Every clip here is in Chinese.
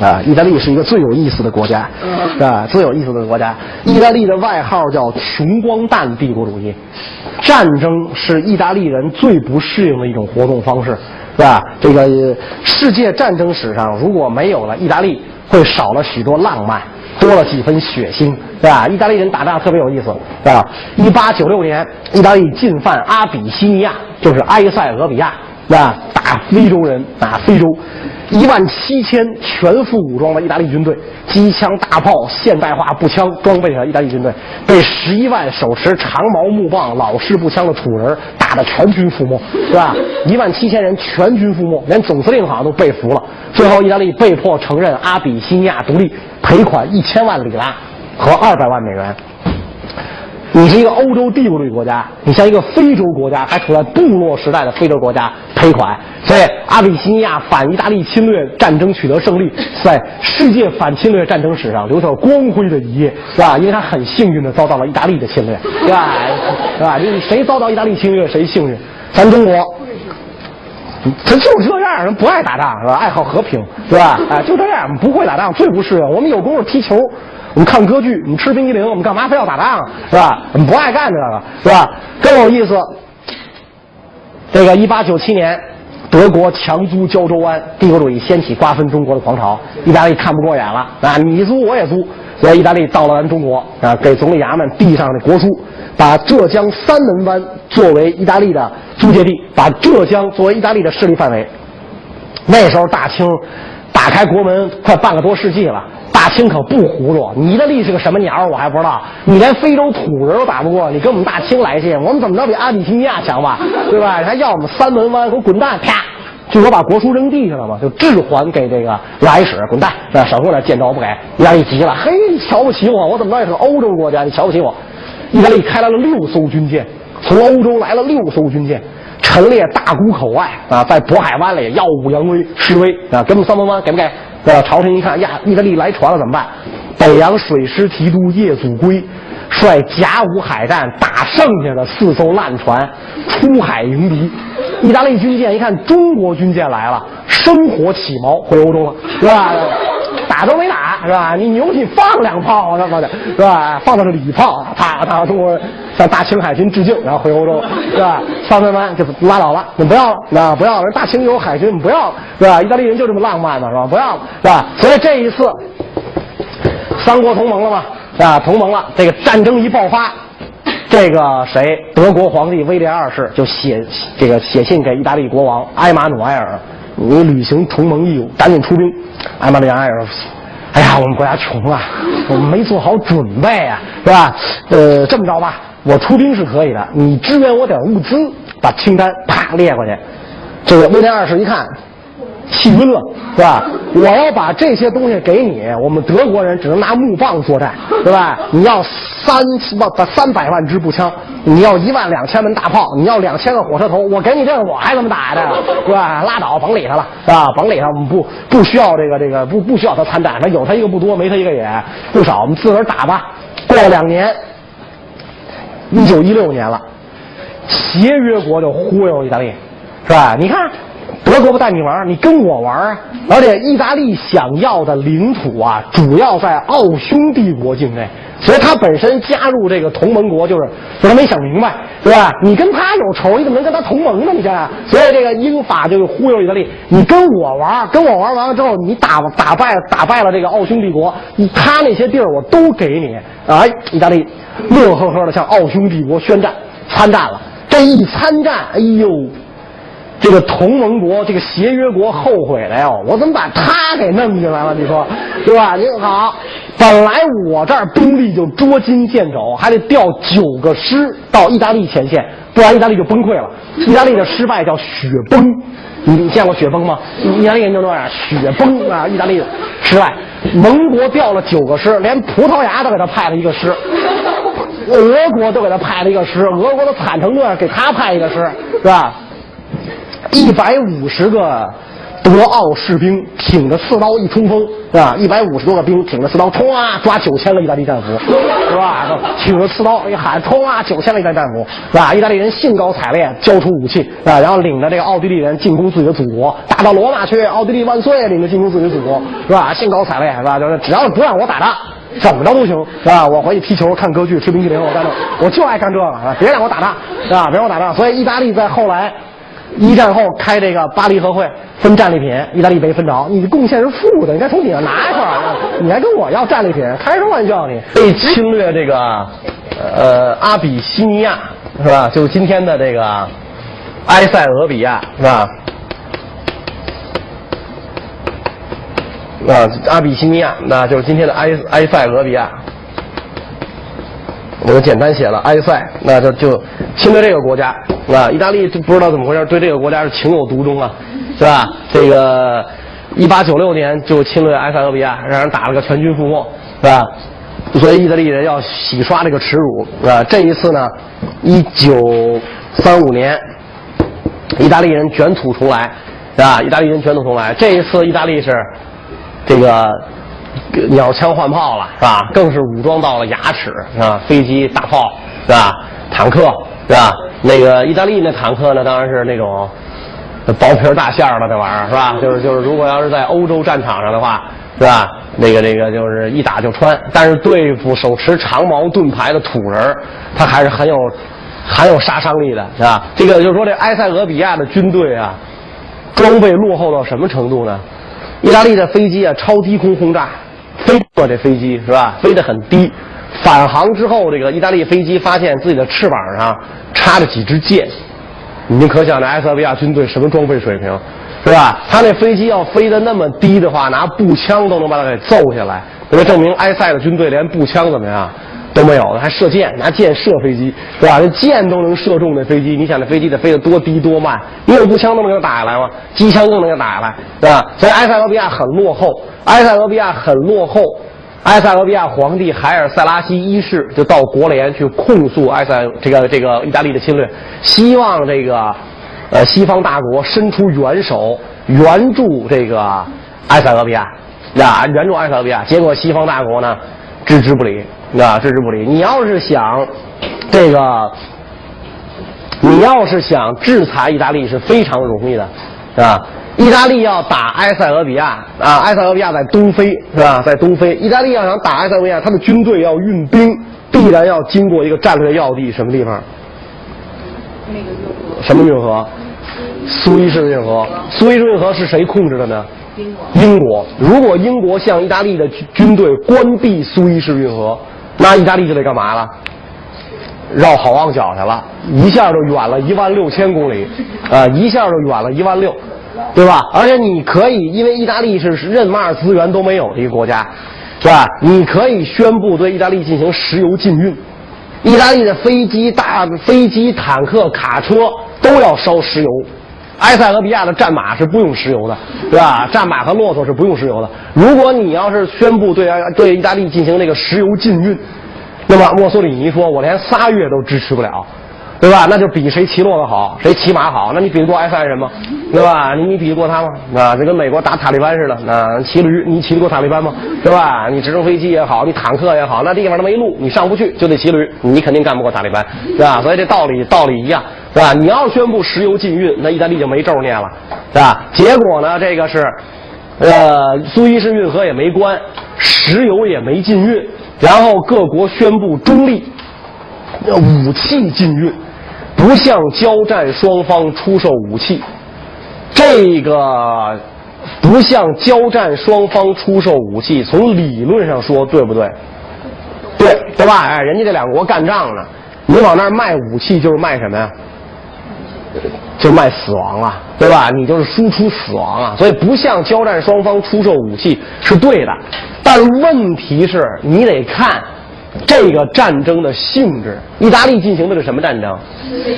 啊，意大利是一个最有意思的国家，啊，最有意思的国家。意大利的外号叫“穷光蛋帝国主义”，战争是意大利人最不适应的一种活动方式，是吧？这个世界战争史上如果没有了意大利，会少了许多浪漫，多了几分血腥，是吧？意大利人打仗特别有意思，是吧？一八九六年，意大利进犯阿比西尼亚，就是埃塞俄比亚。那，打非洲人，打非洲，一万七千全副武装的意大利军队，机枪、大炮、现代化步枪装备的意大利军队，被十一万手持长矛木棒、老式步枪的土人打得全军覆没，是吧？一万七千人全军覆没，连总司令好像都被俘了。最后，意大利被迫承认阿比西尼亚独立，赔款一千万里拉和二百万美元。你是一个欧洲帝国主义国家，你像一个非洲国家，还处在部落时代的非洲国家赔款，所以阿比西尼亚反意大利侵略战争取得胜利，在世界反侵略战争史上留下了光辉的一页，是吧？因为他很幸运的遭到了意大利的侵略，对吧？是吧？就是谁遭到意大利侵略谁幸运？咱中国，他就这样，人不爱打仗是吧？爱好和平是吧？啊，就这样，不会打仗最不适应。我们有功夫踢球。我们看歌剧，我们吃冰激凌，我们干嘛非要打仗是吧？我们不爱干这个是吧？更有意思。这个一八九七年，德国强租胶州湾，帝国主义掀起瓜分中国的狂潮。意大利看不过眼了啊！你租我也租，所以意大利到了咱中国啊，给总理衙门递上了国书，把浙江三门湾作为意大利的租界地，把浙江作为意大利的势力范围。那时候大清打开国门快半个多世纪了。大清可不糊涂，你的力是个什么鸟我还不知道。你连非洲土人都打不过，你跟我们大清来劲，我们怎么着比阿比西尼亚强吧？对吧？还要我们三门湾，给我滚蛋！啪，就说把国书扔地上了嘛，就置还给这个来使，滚蛋！那省会那见招不给，意大利急了，嘿，瞧不起我，我怎么着也是欧洲国家，你瞧不起我？意大利开来了六艘军舰，从欧洲来了六艘军舰，陈列大沽口外啊，在渤海湾里耀武扬威示威啊，给我们三门湾给不给？呃，朝廷一看呀，意大利来船了，怎么办？北洋水师提督叶祖珪率甲午海战打剩下的四艘烂船出海迎敌。意大利军舰一看中国军舰来了，生火起锚回欧洲了，是吧？打都没打，是吧？你牛气放两炮，他妈的，是吧？放的是礼炮，啪啪，中国向大清海军致敬，然后回欧洲，是吧？三门湾就拉倒了，你不要了，那不要了。大清有海军，不要了，是吧？意大利人就这么浪漫嘛，是吧？不要了，是吧？所以这一次，三国同盟了嘛，啊，同盟了。这个战争一爆发，这个谁，德国皇帝威廉二世就写这个写信给意大利国王埃马努埃尔。你履行同盟义务，赶紧出兵。艾玛利亚说：“哎呀，我们国家穷啊，我们没做好准备啊，是吧？呃，这么着吧，我出兵是可以的，你支援我点物资，把清单啪列过去。这个威廉二世一看。”气晕了，是吧？我要把这些东西给你，我们德国人只能拿木棒作战，对吧？你要三万、三百万支步枪，你要一万两千门大炮，你要两千个火车头，我给你这个，我还怎么打呀？对吧？拉倒，甭理他了，是吧？甭理他，我们不不需要这个这个，不不需要他参战，他有他一个不多，没他一个也不少，我们自个儿打吧。过了两年，一九一六年了，协约国就忽悠意大利，是吧？你看。德国不带你玩，你跟我玩啊！而且意大利想要的领土啊，主要在奥匈帝国境内，所以他本身加入这个同盟国，就是他没想明白，对吧？你跟他有仇，你怎么能跟他同盟呢？你想想，所以这个英法就忽悠意大利，你跟我玩，跟我玩完了之后，你打打败打败了这个奥匈帝国，他那些地儿我都给你。哎，意大利乐呵呵的向奥匈帝国宣战，参战了。这一参战，哎呦！这个同盟国，这个协约国后悔了哟！我怎么把他给弄进来了？你说，对吧？您好，本来我这儿兵力就捉襟见肘，还得调九个师到意大利前线，不然意大利就崩溃了。意大利的失败叫雪崩，你见过雪崩吗？意大利人就这样，雪崩啊！意大利的失败，盟国调了九个师，连葡萄牙都给他派了一个师，俄国都给他派了一个师，俄国都惨成这样，给他派一个师，是吧？一百五十个德奥士兵挺着刺刀一冲锋，是吧？一百五十多个兵挺着刺刀，冲啊，抓九千个意大利战俘，是吧？挺着刺刀一喊，冲啊，九千个意大利战俘，是吧？意大利人兴高采烈交出武器，啊，然后领着这个奥地利人进攻自己的祖国，打到罗马去，奥地利万岁，领着进攻自己的祖国，是吧？兴高采烈，是吧？就是只要不让我打仗。怎么着都行，是吧？我回去踢球、看歌剧、吃冰淇淋，我干这，我就爱干这个，啊！别让我打仗，是吧？别让我打仗。所以意大利在后来一战后开这个巴黎和会分战利品，意大利没分着，你的贡献是负的，你该从底下拿一块儿，你还跟我要战利品，开什么玩笑你？被侵略这个呃阿比西尼亚是吧？就是今天的这个埃塞俄比亚是吧？啊，阿比西尼亚，那就是今天的埃埃塞俄比亚。我就简单写了埃塞，那就就侵略这个国家，啊，意大利就不知道怎么回事，对这个国家是情有独钟啊，是吧？这个一八九六年就侵略埃塞俄比亚，让人打了个全军覆没，是吧？所以意大利人要洗刷这个耻辱，啊，这一次呢，一九三五年，意大利人卷土重来，是吧？意大利人卷土重来，这一次意大利是。这个鸟枪换炮了是吧？更是武装到了牙齿是吧？飞机、大炮是吧？坦克是吧？那个意大利那坦克呢，当然是那种薄皮大馅儿的这玩意儿是吧？就是就是，如果要是在欧洲战场上的话是吧？那个那个就是一打就穿。但是对付手持长矛盾牌的土人，他还是很有很有杀伤力的是吧？这个就是说，这埃塞俄比亚的军队啊，装备落后到什么程度呢？意大利的飞机啊，超低空轰炸，飞过这飞机是吧？飞得很低。返航之后，这个意大利飞机发现自己的翅膀上插着几支箭，你可想这埃塞俄比亚军队什么装备水平，是吧？他那飞机要飞得那么低的话，拿步枪都能把它给揍下来。那么证明埃塞的军队连步枪怎么样？都没有的，还射箭，拿箭射飞机，是吧？那箭都能射中那飞机，你想那飞机得飞得多低多慢？你有步枪都能给它打下来吗？机枪更能给它打下来，对吧？所以埃塞俄比亚很落后，埃塞俄比亚很落后。埃塞俄比亚皇帝海尔塞拉西一世就到国联去控诉埃塞这个这个意大利的侵略，希望这个呃西方大国伸出援手援助这个埃塞俄比亚，呀，援助埃塞俄比亚。结果西方大国呢置之不理。啊，置之不理。你要是想这个，你要是想制裁意大利是非常容易的，是吧？意大利要打埃塞俄比亚啊，埃塞俄比亚在东非，是吧？在东非，意大利要想打埃塞俄比亚，他的军队要运兵，必然要经过一个战略要地，什么地方？那个运河。什么运河？苏伊士运河。苏伊士运河是谁控制的呢？英国。如果英国向意大利的军队关闭苏伊士运河，那意大利就得干嘛了？绕好望角去了，一下就远了一万六千公里，啊，一下就远了一万六，对吧？而且你可以，因为意大利是任嘛资源都没有的一个国家，是吧？你可以宣布对意大利进行石油禁运，意大利的飞机、大飞机、坦克、卡车都要烧石油。埃塞俄比亚的战马是不用石油的，对吧？战马和骆驼是不用石油的。如果你要是宣布对对意大利进行那个石油禁运，那么墨索里尼说：“我连仨月都支持不了。”对吧？那就比谁骑骆驼好，谁骑马好。那你比得过埃塞人吗？对吧？你你比得过他吗？啊，这跟美国打塔利班似的。啊，骑驴，你骑得过塔利班吗？对吧？你直升飞机也好，你坦克也好，那地方都没路，你上不去，就得骑驴，你肯定干不过塔利班，对吧？所以这道理道理一样，是吧？你要宣布石油禁运，那意大利就没咒念了，是吧？结果呢，这个是，呃，苏伊士运河也没关，石油也没禁运，然后各国宣布中立，武器禁运。不向交战双方出售武器，这个不向交战双方出售武器，从理论上说对不对？对，对吧？哎，人家这两国干仗呢，你往那儿卖武器就是卖什么呀？就卖死亡啊，对吧？你就是输出死亡啊，所以不向交战双方出售武器是对的，但问题是你得看。这个战争的性质，意大利进行的是什么战争？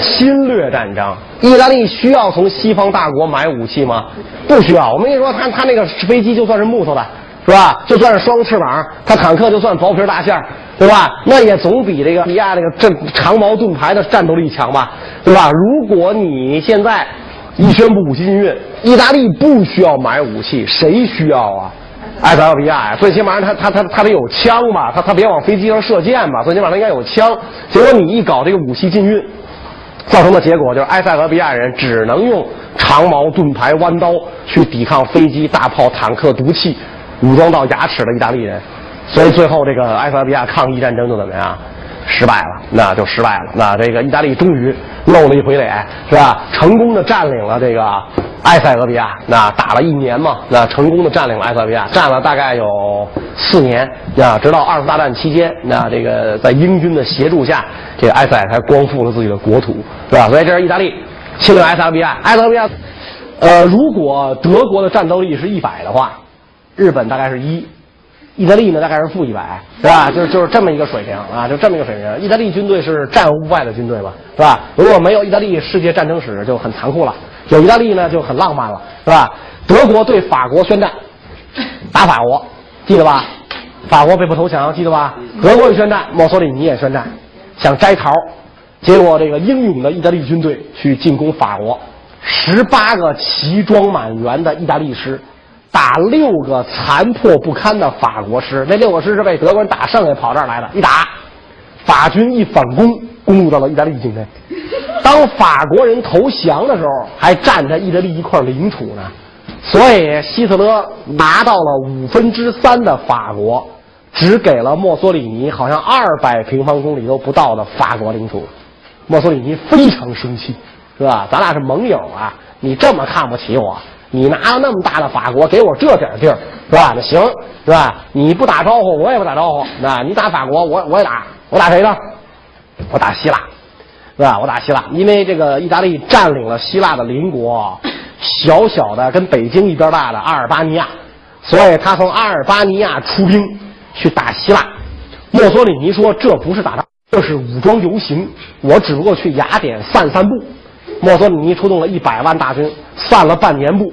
侵略战争。意大利需要从西方大国买武器吗？不需要。我跟你说，他他那个飞机就算是木头的，是吧？就算是双翅膀，他坦克就算薄皮大馅儿，对吧？那也总比这个比亚那个这长矛盾牌的战斗力强吧，对吧？如果你现在一宣布武器禁运，意大利不需要买武器，谁需要啊？埃塞俄比亚呀，最起码他他他他得有枪吧，他他别往飞机上射箭吧，最起码他应该有枪。结果你一搞这个武器禁运，造成的结果就是埃塞俄比亚人只能用长矛、盾牌、弯刀去抵抗飞机、大炮、坦克、毒气，武装到牙齿的意大利人。所以最后这个埃塞俄比亚抗议战争就怎么样？失败了，那就失败了。那这个意大利终于露了一回脸，是吧？成功的占领了这个埃塞俄比亚。那打了一年嘛，那成功的占领了埃塞俄比亚，占了大概有四年。啊，直到二次大战期间，那这个在英军的协助下，这个埃塞才光复了自己的国土，是吧？所以这是意大利侵略埃塞俄比亚。埃塞俄比亚，呃，如果德国的战斗力是一百的话，日本大概是一。意大利呢，大概是负一百，是吧？就是就是这么一个水平啊，就这么一个水平。意大利军队是战无不败的军队嘛，是吧？如果没有意大利，世界战争史就很残酷了；有意大利呢，就很浪漫了，是吧？德国对法国宣战，打法国，记得吧？法国被迫投降，记得吧？德国也宣战，墨索里尼也宣战，想摘桃，结果这个英勇的意大利军队去进攻法国，十八个齐装满员的意大利师。打六个残破不堪的法国师，那六个师是被德国人打剩下跑这儿来的。一打，法军一反攻，攻入到了意大利境内。当法国人投降的时候，还占着意大利一块领土呢。所以希特勒拿到了五分之三的法国，只给了墨索里尼好像二百平方公里都不到的法国领土。墨索里尼非常生气，是吧？咱俩是盟友啊，你这么看不起我？你拿了那么大的法国，给我这点地儿，是吧？那行，是吧？你不打招呼，我也不打招呼。那你打法国，我我也打。我打谁呢？我打希腊，是吧？我打希腊，因为这个意大利占领了希腊的邻国，小小的跟北京一边大的阿尔巴尼亚，所以他从阿尔巴尼亚出兵去打希腊。墨索里尼说这不是打仗，这是武装游行，我只不过去雅典散散步。墨索里尼出动了一百万大军，散了半年步。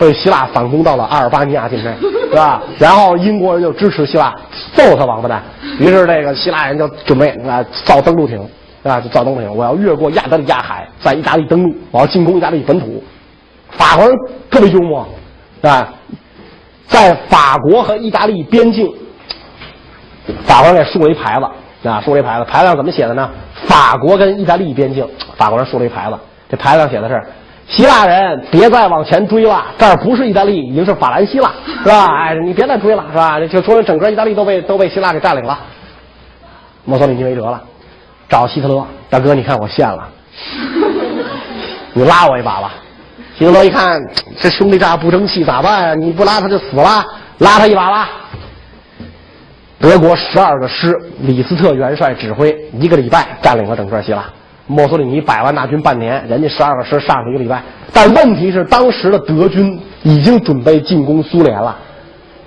被希腊反攻到了阿尔巴尼亚境内，是吧？然后英国人就支持希腊，揍他王八蛋。于是这个希腊人就准备啊造登陆艇，啊就造登陆艇，我要越过亚得里亚海，在意大利登陆，我要进攻意大利本土。法国人特别幽默，啊，在法国和意大利边境，法国人给竖了一牌子，啊竖了一牌子，牌子上怎么写的呢？法国跟意大利边境，法国人竖了一牌子，这牌子上写的是。希腊人，别再往前追了，这儿不是意大利，已经是法兰西了，是吧？哎，你别再追了，是吧？就说整个意大利都被都被希腊给占领了。墨索里尼没辙了，找希特勒大哥，你看我陷了，你拉我一把吧。希特勒一看这兄弟这样不争气，咋办呀？你不拉他就死了，拉他一把吧。德国十二个师，李斯特元帅指挥，一个礼拜占领了整个希腊。墨索里尼百万大军半年，人家十二个师上去一个礼拜，但问题是当时的德军已经准备进攻苏联了。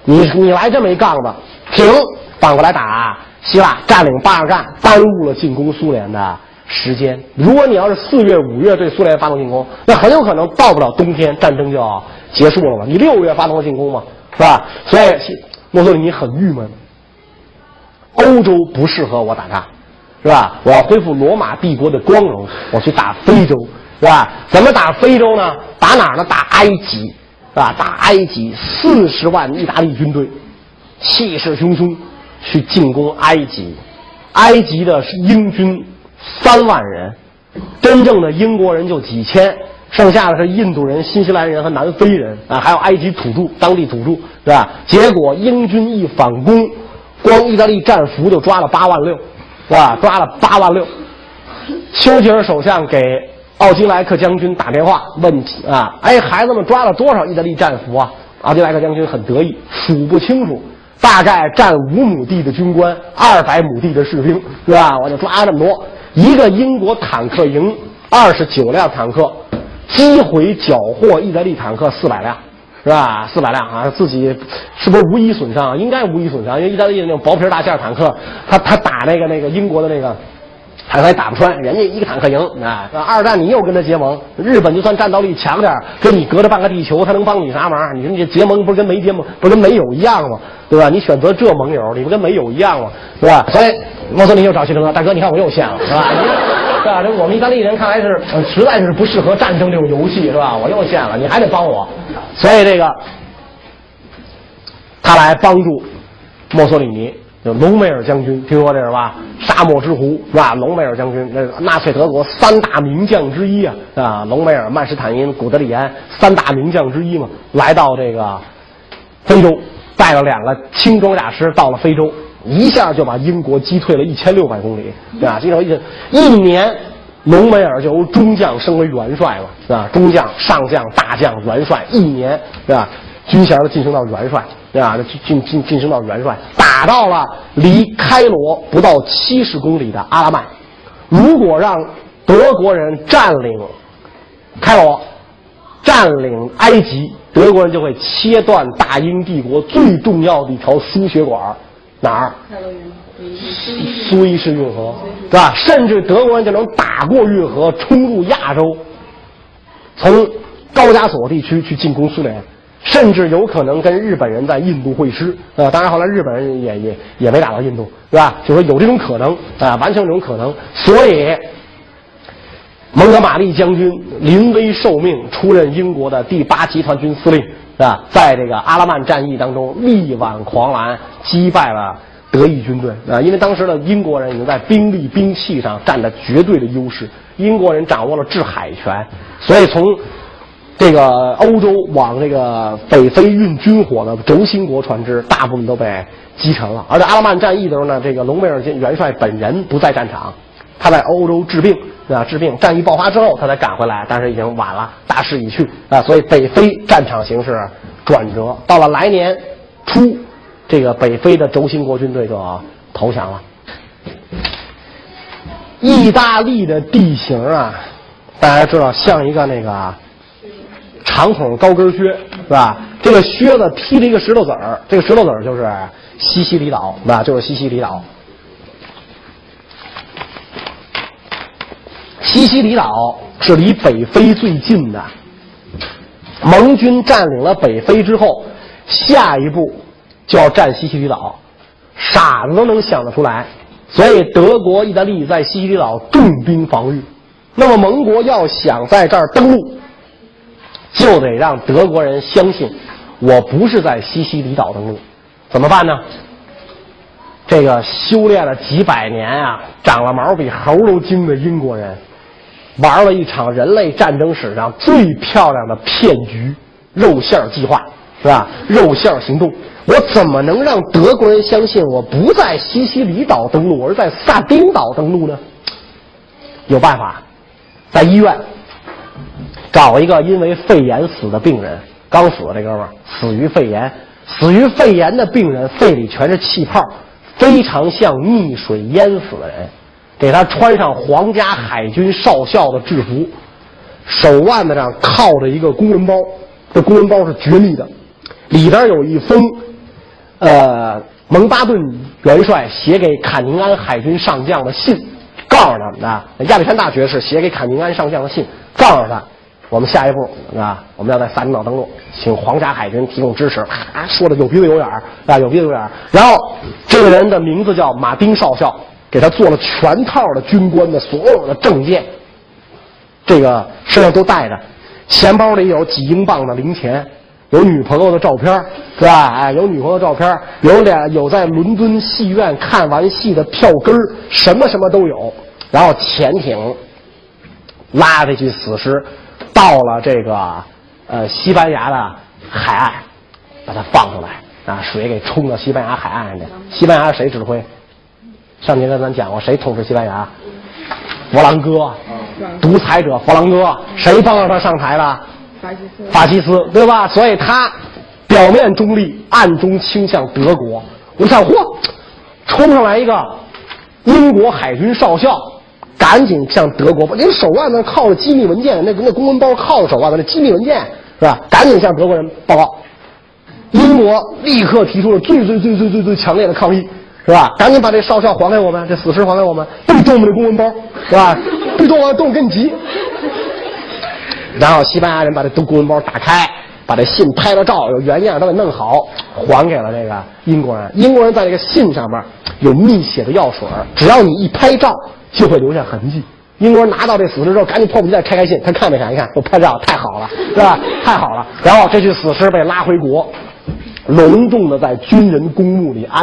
你你来这么一杠子，停，反过来打希腊，占领巴尔干，耽误了进攻苏联的时间。如果你要是四月五月对苏联发动进攻，那很有可能到不了冬天，战争就要结束了嘛。你六月发动了进攻嘛，是吧？所以墨索里尼很郁闷，欧洲不适合我打仗。是吧？我要恢复罗马帝国的光荣，我去打非洲，是吧？怎么打非洲呢？打哪儿呢？打埃及，是吧？打埃及，四十万意大利军队，气势汹汹去进攻埃及。埃及的英军三万人，真正的英国人就几千，剩下的是印度人、新西兰人和南非人啊，还有埃及土著，当地土著，是吧？结果英军一反攻，光意大利战俘就抓了八万六。是吧？抓了八万六。丘吉尔首相给奥金莱克将军打电话问啊，哎，孩子们抓了多少意大利战俘啊？奥金莱克将军很得意，数不清楚，大概占五亩地的军官，二百亩地的士兵，是吧？我就抓了这么多。一个英国坦克营，二十九辆坦克，击毁缴获意大利坦克四百辆。是吧？四百辆啊，自己是不是无一损伤？应该无一损伤，因为意大利的那种薄皮大件坦克，他他打那个那个英国的那个坦克也打不穿，人家一个坦克营啊。二战你又跟他结盟，日本就算战斗力强点跟你隔着半个地球，他能帮你啥忙？你说你这结盟不是跟没结盟，不是跟没有一样吗？对吧？你选择这盟友，你不跟没有一样吗？是吧？所以莫索里又找希特勒大哥，你看我又陷了，是吧？是 吧？这我们意大利人看来是实在是不适合战争这种游戏，是吧？我又陷了，你还得帮我，所以这个他来帮助墨索里尼。就隆美尔将军，听说这是吧？沙漠之狐是吧？隆美尔将军，那纳粹德国三大名将之一啊，啊，隆美尔、曼施坦因、古德里安三大名将之一嘛，来到这个非洲，带了两个轻装甲师到了非洲，一下就把英国击退了一千六百公里，对吧？击退一一年，隆美尔就由中将升为元帅了，啊？中将、上将、大将、元帅，一年，对吧？军衔的晋升到元帅。对吧？进进进晋升到元帅，打到了离开罗不到七十公里的阿拉曼。如果让德国人占领开罗，占领埃及，德国人就会切断大英帝国最重要的一条输血管，哪儿？苏伊士运河，对吧？甚至德国人就能打过运河，冲入亚洲，从高加索地区去进攻苏联。甚至有可能跟日本人在印度会师，啊，当然后来日本人也也也没打到印度，对吧？就说有这种可能，啊，完全这种可能。所以，蒙哥马利将军临危受命，出任英国的第八集团军司令，是吧？在这个阿拉曼战役当中力挽狂澜，击败了德意军队，啊，因为当时的英国人已经在兵力兵器上占着绝对的优势，英国人掌握了制海权，所以从。这个欧洲往这个北非运军火的轴心国船只，大部分都被击沉了。而在阿拉曼战役的时候呢，这个隆美尔元帅本人不在战场，他在欧洲治病，啊，治病。战役爆发之后，他才赶回来，但是已经晚了，大势已去啊。所以北非战场形势转折，到了来年初，这个北非的轴心国军队就投降了。意大利的地形啊，大家知道像一个那个。长筒高跟靴是吧？这个靴子踢了一个石头子儿，这个石头子儿就是西西里岛，是吧？就是西西里岛。西西里岛是离北非最近的。盟军占领了北非之后，下一步就要占西西里岛，傻子都能想得出来。所以德国、意大利在西西里岛重兵防御。那么盟国要想在这儿登陆。就得让德国人相信，我不是在西西里岛登陆，怎么办呢？这个修炼了几百年啊，长了毛比猴都精的英国人，玩了一场人类战争史上最漂亮的骗局——肉馅计划，是吧？肉馅行动，我怎么能让德国人相信我不在西西里岛登陆，而在萨丁岛登陆呢？有办法，在医院。找一个因为肺炎死的病人，刚死的这哥们儿死于肺炎，死于肺炎的病人肺里全是气泡，非常像溺水淹死的人，给他穿上皇家海军少校的制服，手腕子上靠着一个公文包，这公文包是绝密的，里边有一封，呃，蒙巴顿元帅写给坎宁安海军上将的信，告诉他们啊亚历山大爵士写给坎宁安上将的信，告诉他。我们下一步啊，我们要在萨丁岛登陆，请皇家海军提供支持。啊，说的有鼻子有眼儿啊，有鼻子有眼儿。然后这个人的名字叫马丁少校，给他做了全套的军官的所有的证件，这个身上都带着，钱包里有几英镑的零钱，有女朋友的照片，是吧？哎，有女朋友照片，有俩有在伦敦戏院看完戏的票根什么什么都有。然后潜艇拉这具死尸。到了这个呃西班牙的海岸，把它放出来啊，水给冲到西班牙海岸去。西班牙谁指挥？上节课咱讲过，谁统治西班牙？佛朗哥，独裁者佛朗哥。谁帮着他上台的？法西斯。法西斯，对吧？所以他表面中立，暗中倾向德国。我想，嚯，冲上来一个英国海军少校。赶紧向德国，您手腕呢靠着机密文件，那个那公文包靠着手腕的那机密文件是吧？赶紧向德国人报告。英国立刻提出了最最最最最最强烈的抗议，是吧？赶紧把这少校还给我们，这死尸还给我们，别动我们的公文包，是吧？别动啊，动我跟你急。然后西班牙人把这公文包打开，把这信拍了照，有原样都给弄好，还给了这个英国人。英国人在这个信上面有密写的药水，只要你一拍照。就会留下痕迹，英国人拿到这死尸之后，赶紧迫不及待拆开信，他看没看？一看，我拍照太好了，是吧？太好了。然后这具死尸被拉回国，隆重的在军人公墓里安。